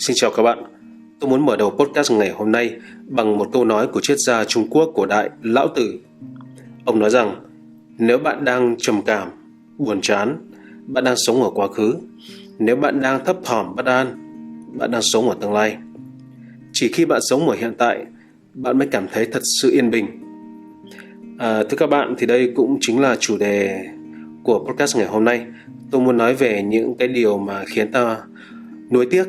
Xin chào các bạn. Tôi muốn mở đầu podcast ngày hôm nay bằng một câu nói của triết gia Trung Quốc cổ đại Lão Tử. Ông nói rằng, nếu bạn đang trầm cảm, buồn chán, bạn đang sống ở quá khứ. Nếu bạn đang thấp thỏm bất an, bạn đang sống ở tương lai. Chỉ khi bạn sống ở hiện tại, bạn mới cảm thấy thật sự yên bình. À, thưa các bạn, thì đây cũng chính là chủ đề của podcast ngày hôm nay. Tôi muốn nói về những cái điều mà khiến ta nuối tiếc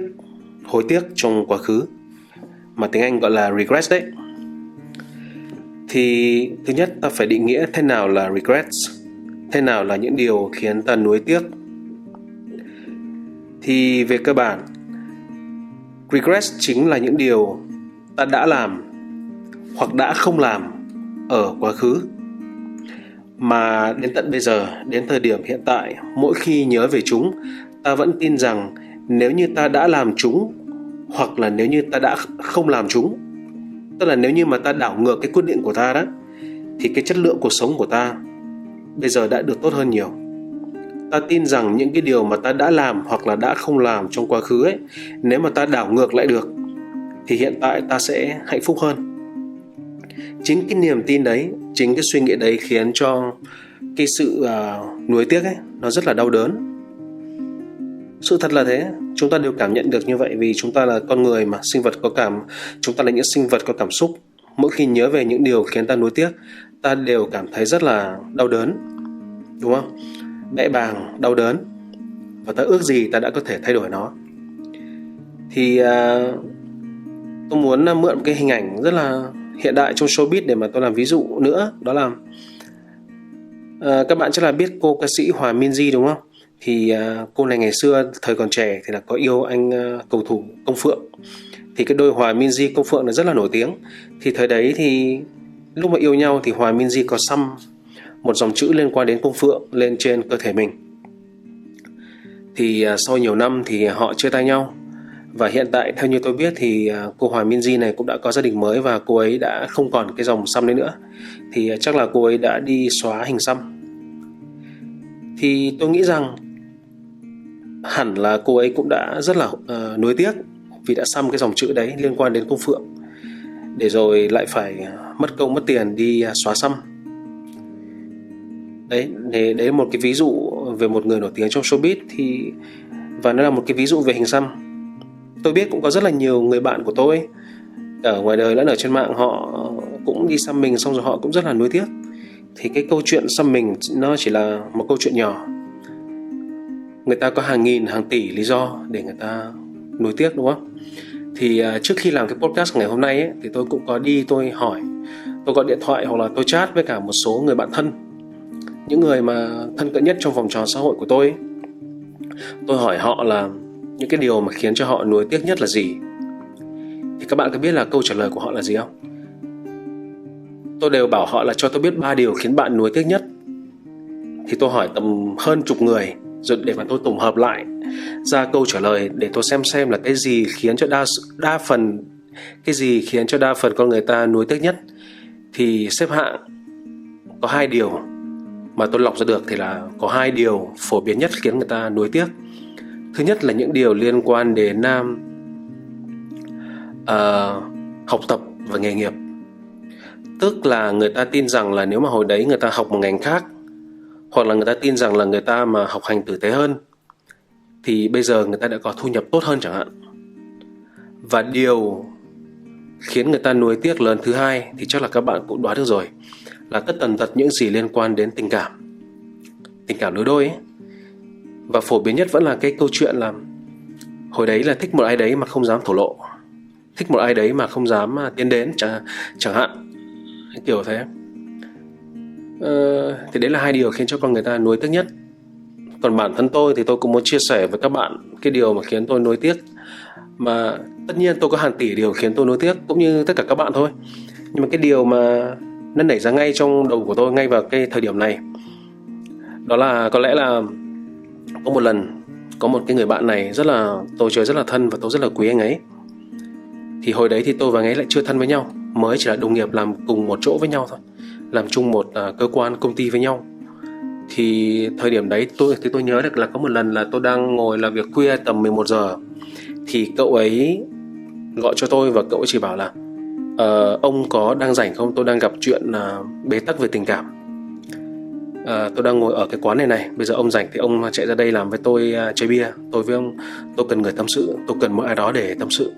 hối tiếc trong quá khứ mà tiếng Anh gọi là regrets đấy. Thì thứ nhất ta phải định nghĩa thế nào là regrets, thế nào là những điều khiến ta nuối tiếc. Thì về cơ bản, regrets chính là những điều ta đã làm hoặc đã không làm ở quá khứ mà đến tận bây giờ đến thời điểm hiện tại mỗi khi nhớ về chúng ta vẫn tin rằng nếu như ta đã làm chúng hoặc là nếu như ta đã không làm chúng tức là nếu như mà ta đảo ngược cái quyết định của ta đó thì cái chất lượng cuộc sống của ta bây giờ đã được tốt hơn nhiều. Ta tin rằng những cái điều mà ta đã làm hoặc là đã không làm trong quá khứ ấy nếu mà ta đảo ngược lại được thì hiện tại ta sẽ hạnh phúc hơn. Chính cái niềm tin đấy chính cái suy nghĩ đấy khiến cho cái sự uh, nuối tiếc ấy nó rất là đau đớn sự thật là thế. Chúng ta đều cảm nhận được như vậy vì chúng ta là con người mà sinh vật có cảm. Chúng ta là những sinh vật có cảm xúc. Mỗi khi nhớ về những điều khiến ta nuối tiếc ta đều cảm thấy rất là đau đớn. Đúng không? Bẽ bàng đau đớn và ta ước gì ta đã có thể thay đổi nó. Thì uh, tôi muốn à, mượn một cái hình ảnh rất là hiện đại trong showbiz để mà tôi làm ví dụ nữa đó là uh, các bạn chắc là biết cô ca sĩ Hòa Minzy đúng không? Thì uh, cô này ngày xưa thời còn trẻ thì là có yêu anh uh, cầu thủ công phượng. Thì cái đôi hòa minzy công phượng là rất là nổi tiếng. Thì thời đấy thì lúc mà yêu nhau thì hòa minzy có xăm một dòng chữ liên quan đến công phượng lên trên cơ thể mình. Thì uh, sau nhiều năm thì họ chia tay nhau. Và hiện tại theo như tôi biết thì cô Hòa Minzy này cũng đã có gia đình mới và cô ấy đã không còn cái dòng xăm đấy nữa. Thì chắc là cô ấy đã đi xóa hình xăm. Thì tôi nghĩ rằng hẳn là cô ấy cũng đã rất là uh, nuối tiếc vì đã xăm cái dòng chữ đấy liên quan đến công phượng. Để rồi lại phải ờ, mất công mất tiền đi à, xóa xăm. Đấy để đấy một cái ví dụ về một người nổi tiếng trong showbiz thì và nó là một cái ví dụ về hình xăm. Tôi biết cũng có rất là nhiều người bạn của tôi ở ngoài đời lẫn ở trên mạng họ cũng đi xăm mình xong rồi họ cũng rất là nuối tiếc. Thì cái câu chuyện xăm mình nó chỉ là một câu chuyện nhỏ người ta có hàng nghìn hàng tỷ lý do để người ta nuối tiếc đúng không? Thì à, trước khi làm cái podcast ngày hôm nay ấy, thì tôi cũng có đi tôi hỏi. Tôi gọi điện thoại hoặc là tôi chat với cả một số người bạn thân. Những người mà thân cận nhất trong vòng tròn xã hội của tôi ấy. tôi hỏi họ là những cái điều mà khiến cho họ nuối tiếc nhất là gì? Thì các bạn có biết là câu trả lời của họ là gì không? Tôi đều bảo họ là cho tôi biết ba điều khiến bạn nuối tiếc nhất. Thì tôi hỏi tầm hơn chục người rồi để mà tôi tổng hợp lại ra câu trả lời để tôi xem xem là cái gì khiến cho đa đa phần cái gì khiến cho đa phần con người ta nuối tiếc nhất. Thì xếp hạng có hai điều mà tôi lọc ra được thì là có hai điều phổ biến nhất khiến người ta nuối tiếc. Thứ nhất là những điều liên quan đến uh, học tập và nghề nghiệp. Tức là người ta tin rằng là nếu mà hồi đấy người ta học một ngành khác hoặc là người ta tin rằng là người ta mà học hành tử tế hơn thì bây giờ người ta đã có thu nhập tốt hơn chẳng hạn. Và điều khiến người ta nuối tiếc lớn thứ hai thì chắc là các bạn cũng đoán được rồi là tất tần tật những gì liên quan đến tình cảm. Tình cảm lứa đôi ấy. và phổ biến nhất vẫn là cái câu chuyện là hồi đấy là thích một ai đấy mà không dám thổ lộ thích một ai đấy mà không dám à, tiến đến chẳng, chẳng hạn. Kiểu thế. Ờ, thì đấy là hai điều khiến cho con người ta nuối tiếc nhất. Còn bản thân tôi thì tôi cũng muốn chia sẻ với các bạn cái điều mà khiến tôi nuối tiếc. Mà tất nhiên tôi có hàng tỷ điều khiến tôi nuối tiếc cũng như tất cả các bạn thôi. Nhưng mà cái điều mà nó nảy ra ngay trong đầu của tôi ngay vào cái thời điểm này đó là có lẽ là có một lần có một cái người bạn này rất là tôi chơi rất là thân và tôi rất là quý anh ấy. Thì hồi đấy thì tôi và anh ấy lại chưa thân với nhau mới chỉ là đồng nghiệp làm cùng một chỗ với nhau thôi làm chung một uh, cơ quan công ty với nhau. Thì thời điểm đấy tôi thì tôi nhớ được là có một lần là tôi đang ngồi làm việc khuya tầm 11 giờ. Thì cậu ấy gọi cho tôi và cậu ấy chỉ bảo là uh, ông có đang rảnh không? Tôi đang gặp chuyện uh, bế tắc về tình cảm. Uh, tôi đang ngồi ở cái quán này này bây giờ ông rảnh thì ông chạy ra đây làm với tôi uh, chơi bia. Tôi với ông tôi cần người tâm sự tôi cần một ai đó để tâm sự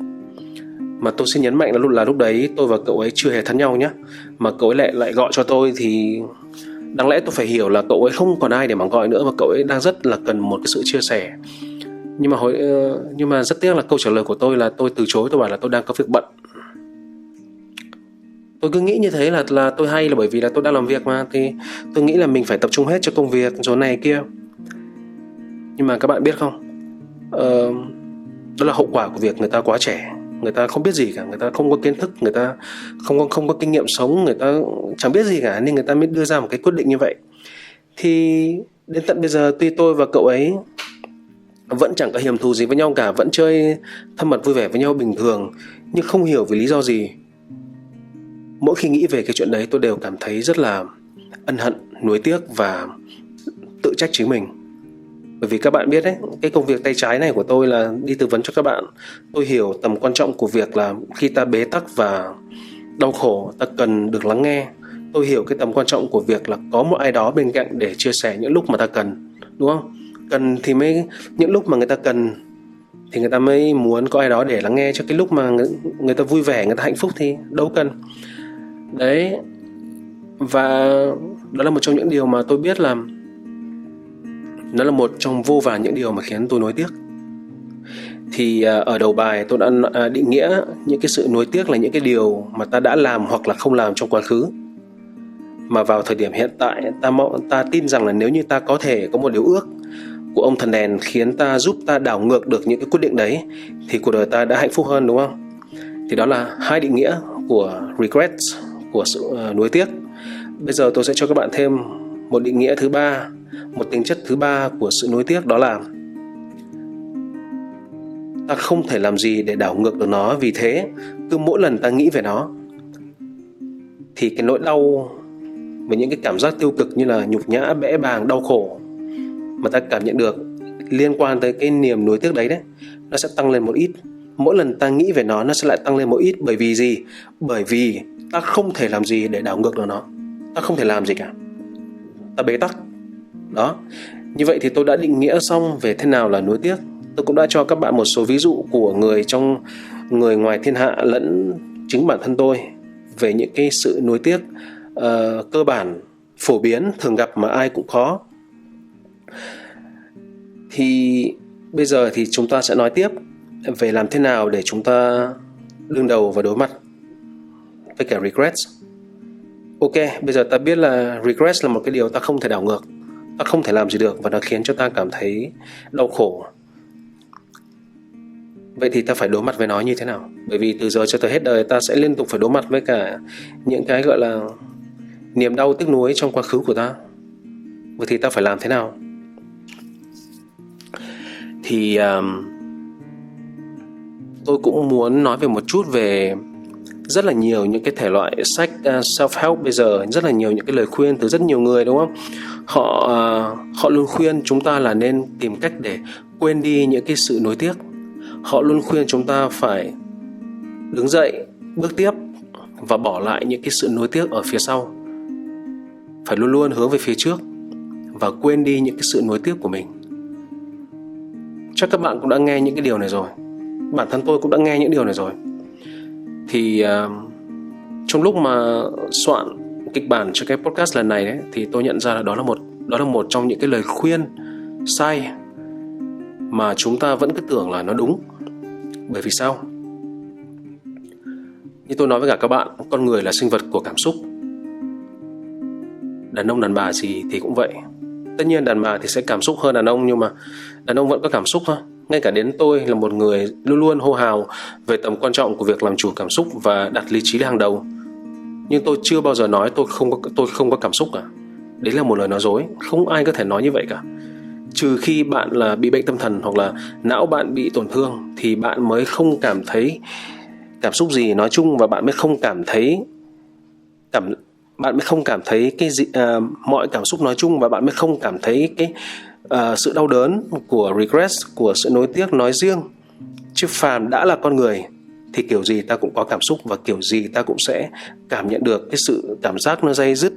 mà tôi xin nhấn mạnh là lúc là lúc đấy tôi và cậu ấy chưa hề thân nhau nhé mà cậu ấy lại lại gọi cho tôi thì đáng lẽ tôi phải hiểu là cậu ấy không còn ai để mà gọi nữa và cậu ấy đang rất là cần một cái sự chia sẻ. Nhưng mà hồi ờ, nhưng mà rất tiếc là câu trả lời của tôi là tôi từ chối tôi bảo là tôi đang có việc bận. Tôi cứ nghĩ như thế là là tôi hay là bởi vì là tôi đang làm việc mà thì tôi nghĩ là mình phải tập trung hết cho công việc rồi này kia. Nhưng mà các bạn biết không? Uh, đó là hậu quả của việc người ta quá trẻ người ta không biết gì cả, người ta không có kiến thức, người ta không có không có kinh nghiệm sống, người ta chẳng biết gì cả, nên người ta mới đưa ra một cái quyết định như vậy. Thì đến tận bây giờ, tuy tôi và cậu ấy vẫn chẳng có hiểm thù gì với nhau cả, vẫn chơi thân mật vui vẻ với nhau bình thường, nhưng không hiểu vì lý do gì. Mỗi khi nghĩ về cái chuyện đấy, tôi đều cảm thấy rất là ân hận, nuối tiếc và tự trách chính mình bởi vì các bạn biết đấy cái công việc tay trái này của tôi là đi tư vấn cho các bạn. Tôi hiểu tầm quan trọng của việc là khi ta bế tắc và đau khổ ta cần được lắng nghe. Tôi hiểu cái tầm quan trọng của việc là có một ai đó bên cạnh để chia sẻ những lúc mà ta cần đúng không? Cần thì mới những lúc mà người ta cần thì người ta mới muốn có ai đó để lắng nghe cho cái lúc mà người, người ta vui vẻ người ta hạnh phúc thì đâu cần. Đấy và đó là một trong những điều mà tôi biết là nó là một trong vô vàn những điều mà khiến tôi nối tiếc. Thì à, ở đầu bài tôi đã à, định nghĩa những cái sự nối tiếc là những cái điều mà ta đã làm hoặc là không làm trong quá khứ. Mà vào thời điểm hiện tại, ta ta tin rằng là nếu như ta có thể có một điều ước của ông thần đèn khiến ta giúp ta đảo ngược được những cái quyết định đấy, thì cuộc đời ta đã hạnh phúc hơn, đúng không? Thì đó là hai định nghĩa của regrets, của sự à, nuối tiếc. Bây giờ tôi sẽ cho các bạn thêm một định nghĩa thứ ba một tính chất thứ ba của sự nuối tiếc đó là ta không thể làm gì để đảo ngược được nó. Vì thế, cứ mỗi lần ta nghĩ về nó, thì cái nỗi đau và những cái cảm giác tiêu cực như là nhục nhã, bẽ bàng, đau khổ mà ta cảm nhận được liên quan tới cái niềm nuối tiếc đấy đấy, nó sẽ tăng lên một ít. Mỗi lần ta nghĩ về nó nó sẽ lại tăng lên một ít. Bởi vì gì? Bởi vì ta không thể làm gì để đảo ngược được nó. Ta không thể làm gì cả. Ta bế tắc đó. Như vậy thì tôi đã định nghĩa xong về thế nào là nuối tiếc. Tôi cũng đã cho các bạn một số ví dụ của người trong người ngoài thiên hạ lẫn chính bản thân tôi về những cái sự nuối tiếc uh, cơ bản phổ biến thường gặp mà ai cũng có. Thì bây giờ thì chúng ta sẽ nói tiếp về làm thế nào để chúng ta đương đầu và đối mặt với cả regrets. Ok bây giờ ta biết là regrets là một cái điều ta không thể đảo ngược ta không thể làm gì được và nó khiến cho ta cảm thấy đau khổ. Vậy thì ta phải đối mặt với nó như thế nào? Bởi vì từ giờ cho tới hết đời ta sẽ liên tục phải đối mặt với cả những cái gọi là niềm đau tiếc nuối trong quá khứ của ta. Vậy thì ta phải làm thế nào? Thì um, tôi cũng muốn nói về một chút về rất là nhiều những cái thể loại sách ờ, uh, self help bây giờ rất là nhiều những cái lời khuyên từ rất nhiều người đúng không? Họ uh, họ luôn khuyên chúng ta là nên tìm cách để quên đi những cái sự nối tiếc. Họ luôn khuyên chúng ta phải đứng dậy bước tiếp và bỏ lại những cái sự nối tiếc ở phía sau. Phải luôn luôn hướng về phía trước và quên đi những cái sự nối tiếc của mình. Chắc các bạn cũng đã nghe những cái điều này rồi. Bản thân tôi cũng đã nghe những điều này rồi thì uh, trong lúc mà soạn kịch bản cho cái podcast lần này đấy thì tôi nhận ra là đó là một đó là một trong những cái lời khuyên sai mà chúng ta vẫn cứ tưởng là nó đúng. Bởi vì sao? Như tôi nói với cả các bạn con người là sinh vật của cảm xúc. Đàn ông đàn bà gì thì cũng vậy. Tất nhiên đàn bà thì sẽ cảm xúc hơn đàn ông nhưng mà đàn ông vẫn có cảm xúc thôi ngay cả đến tôi là một người luôn luôn hô hào về tầm quan trọng của việc làm chủ cảm xúc và đặt lý trí lên hàng đầu. Nhưng tôi chưa bao giờ nói tôi không có tôi không có cảm xúc cả. Đấy là một lời nói dối không ai có thể nói như vậy cả. Trừ khi bạn là bị bệnh tâm thần hoặc là não bạn bị tổn thương thì bạn mới không cảm thấy cảm xúc gì nói chung và bạn mới không cảm thấy cảm bạn mới không cảm thấy cái gì à, mọi cảm xúc nói chung và bạn mới không cảm thấy cái uh, sự đau đớn của regret của sự nối tiếc nói riêng. Chứ phàm đã là con người thì kiểu gì ta cũng có cảm xúc và kiểu gì ta cũng sẽ cảm nhận được cái sự cảm giác nó dây dứt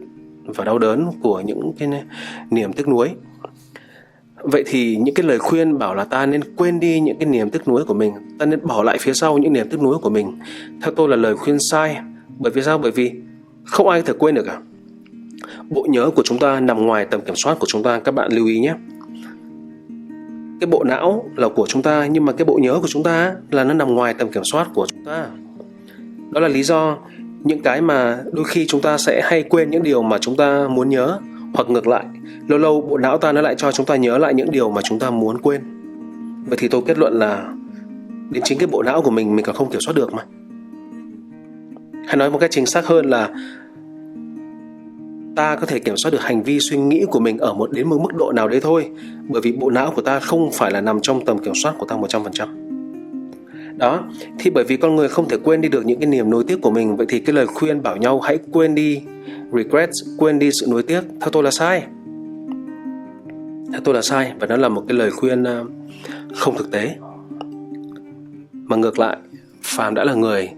và đau đớn của những cái niềm tiếc nuối. Vậy thì những cái lời khuyên bảo là ta nên quên đi những cái niềm tiếc nuối của mình ta nên bỏ lại phía sau những niềm tiếc nuối của mình. Theo tôi là lời khuyên sai bởi vì sao? Bởi vì không ai có thể quên được cả. Bộ nhớ của chúng ta nằm ngoài tầm kiểm soát của chúng ta các bạn lưu ý nhé cái bộ não là của chúng ta, nhưng mà cái bộ nhớ của chúng ta là nó nằm ngoài tầm kiểm soát của chúng ta. Đó là lý do những cái mà đôi khi chúng ta sẽ hay quên những điều mà chúng ta muốn nhớ, hoặc ngược lại, lâu lâu bộ não ta nó lại cho chúng ta nhớ lại những điều mà chúng ta muốn quên. Vậy thì tôi kết luận là đến chính cái bộ não của mình mình còn không kiểm soát được mà. Hay nói một cách chính xác hơn là ta có thể kiểm soát được hành vi suy nghĩ của mình ở một đến một mức độ nào đấy thôi bởi vì bộ não của ta không phải là nằm trong tầm kiểm soát của ta 100%. Đó, thì bởi vì con người không thể quên đi được những cái niềm nối tiếc của mình vậy thì cái lời khuyên bảo nhau hãy quên đi regret, quên đi sự nối tiếc theo tôi là sai. Theo tôi là sai và nó là một cái lời khuyên ờ, không thực tế. Mà ngược lại, phàm đã là người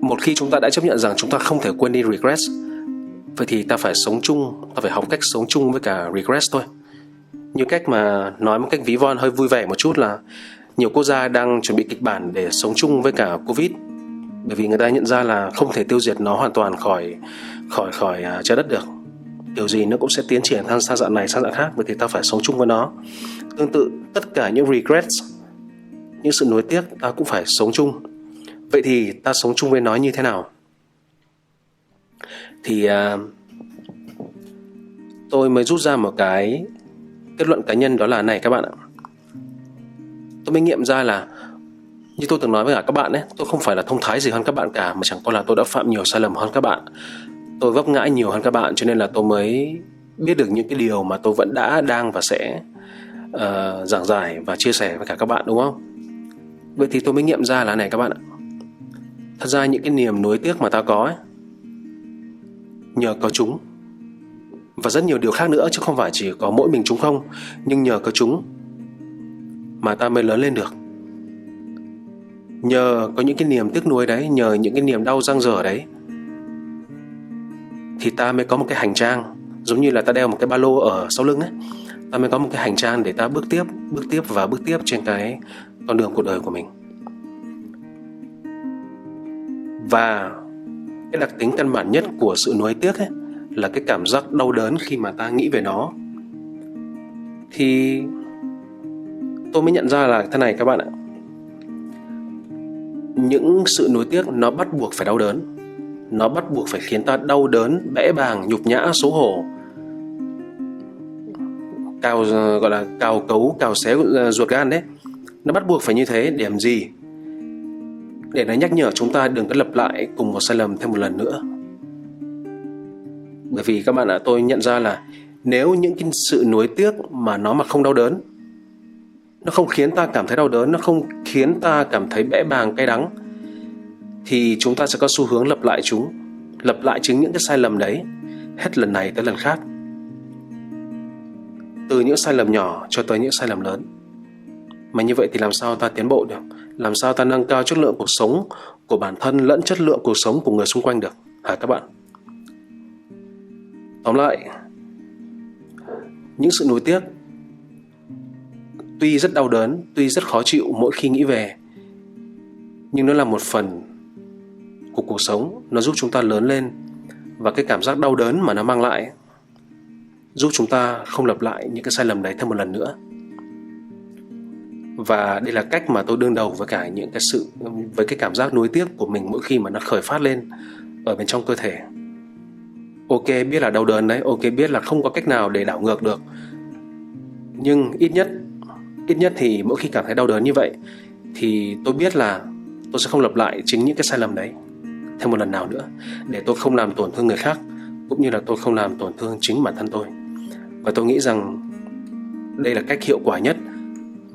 một khi chúng ta đã chấp nhận rằng chúng ta không thể quên đi regret vậy thì ta phải sống chung ta phải học cách sống chung với cả regret thôi. Như cách mà nói một cách ví von hơi vui vẻ một chút là nhiều quốc gia đang chuẩn bị kịch bản để sống chung với cả covid. Bởi vì người ta nhận ra là không thể tiêu diệt nó hoàn toàn khỏi khỏi khỏi uh, trái đất được. Điều gì nó cũng sẽ tiến triển sang sang dạng này sang dạng khác. Vậy thì ta phải sống chung với nó. Tương tự tất cả những regrets những sự nuối tiếc ta cũng phải sống chung. Vậy thì ta sống chung với nó như thế nào? Thì uh, tôi mới rút ra một cái kết luận cá nhân đó là này các bạn ạ. Tôi mới nghiệm ra là như tôi từng nói với cả các bạn ấy tôi không phải là thông thái gì hơn các bạn cả mà chẳng qua là tôi đã phạm nhiều sai lầm hơn các bạn. Tôi vấp ngã nhiều hơn các bạn cho nên là tôi mới biết được những cái điều mà tôi vẫn đã đang và sẽ uh, giảng giải và chia sẻ với cả các bạn đúng không? Vậy thì tôi mới nghiệm ra là này các bạn ạ. Thật ra những cái niềm nuối tiếc mà ta có ấy nhờ có chúng. Và rất nhiều điều khác nữa chứ không phải chỉ có mỗi mình chúng không, nhưng nhờ có chúng mà ta mới lớn lên được. Nhờ có những cái niềm tiếc nuối đấy, nhờ những cái niềm đau răng dở đấy, thì ta mới có một cái hành trang, giống như là ta đeo một cái ba lô ở sau lưng ấy. Ta mới có một cái hành trang để ta bước tiếp bước tiếp và bước tiếp trên cái con đường cuộc đời của mình. Và cái đặc tính căn bản nhất của sự nuối tiếc ấy là cái cảm giác đau đớn khi mà ta nghĩ về nó. Thì tôi mới nhận ra là thế này các bạn ạ. Những sự nuối tiếc nó bắt buộc phải đau đớn. Nó bắt buộc phải khiến ta đau đớn, bẽ bàng, nhục nhã, xấu hổ. Cào, gọi là cào cấu, cào xé ờ, ruột gan đấy. Nó bắt buộc phải như thế, để làm gì? Để nó nhắc nhở chúng ta đừng có lặp lại cùng một sai lầm thêm một lần nữa. Bởi vì các bạn ạ, tôi nhận ra là nếu những cái sự nuối tiếc mà nó mà không đau đớn, nó không khiến ta cảm thấy đau đớn, nó không khiến ta cảm thấy bẽ bàng, cay đắng, thì chúng ta sẽ có xu hướng lặp lại chúng, lặp lại chính những cái sai lầm đấy hết lần này tới lần khác. Từ những sai lầm nhỏ cho tới những sai lầm lớn. Mà như vậy thì làm sao ta tiến bộ được? Làm sao ta nâng cao chất lượng cuộc sống của bản thân lẫn chất lượng cuộc sống của người xung quanh được? Hả các bạn? Tóm lại, những sự nối tiếc tuy rất đau đớn, tuy rất khó chịu mỗi khi nghĩ về, nhưng nó là một phần của cuộc sống. Nó giúp chúng ta lớn lên và cái cảm giác đau đớn mà nó mang lại giúp chúng ta không lặp lại những cái sai lầm đấy thêm một lần nữa và đây là cách mà tôi đương đầu với cả những cái sự, với cái cảm giác nuối tiếc của mình mỗi khi mà nó khởi phát lên ở bên trong cơ thể. Ok, biết là đau đớn đấy, ok, biết là không có cách nào để đảo ngược được. Nhưng ít nhất ít nhất thì mỗi khi cảm thấy đau đớn như vậy thì tôi biết là tôi sẽ không lặp lại chính những cái sai lầm đấy thêm một lần nào nữa để tôi không làm tổn thương người khác, cũng như là tôi không làm tổn thương chính bản thân tôi. Và tôi nghĩ rằng đây là cách hiệu quả nhất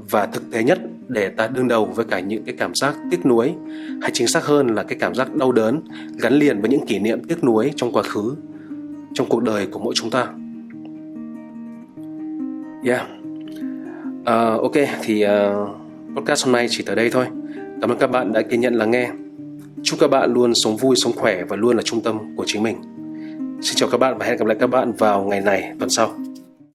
và thực tế nhất để ta đương đầu với cả những cái cảm giác tiếc nuối hay chính xác hơn là cái cảm giác đau đớn gắn liền với những kỷ niệm tiếc nuối trong quá khứ trong cuộc đời của mỗi chúng ta yeah uh, ok thì uh, podcast hôm nay chỉ tới đây thôi. Cảm ơn các bạn đã kiên nhẫn lắng nghe. Chúc các bạn luôn sống vui, sống khỏe và luôn là trung tâm của chính mình. Xin chào các bạn và hẹn gặp lại các bạn vào ngày này tuần sau.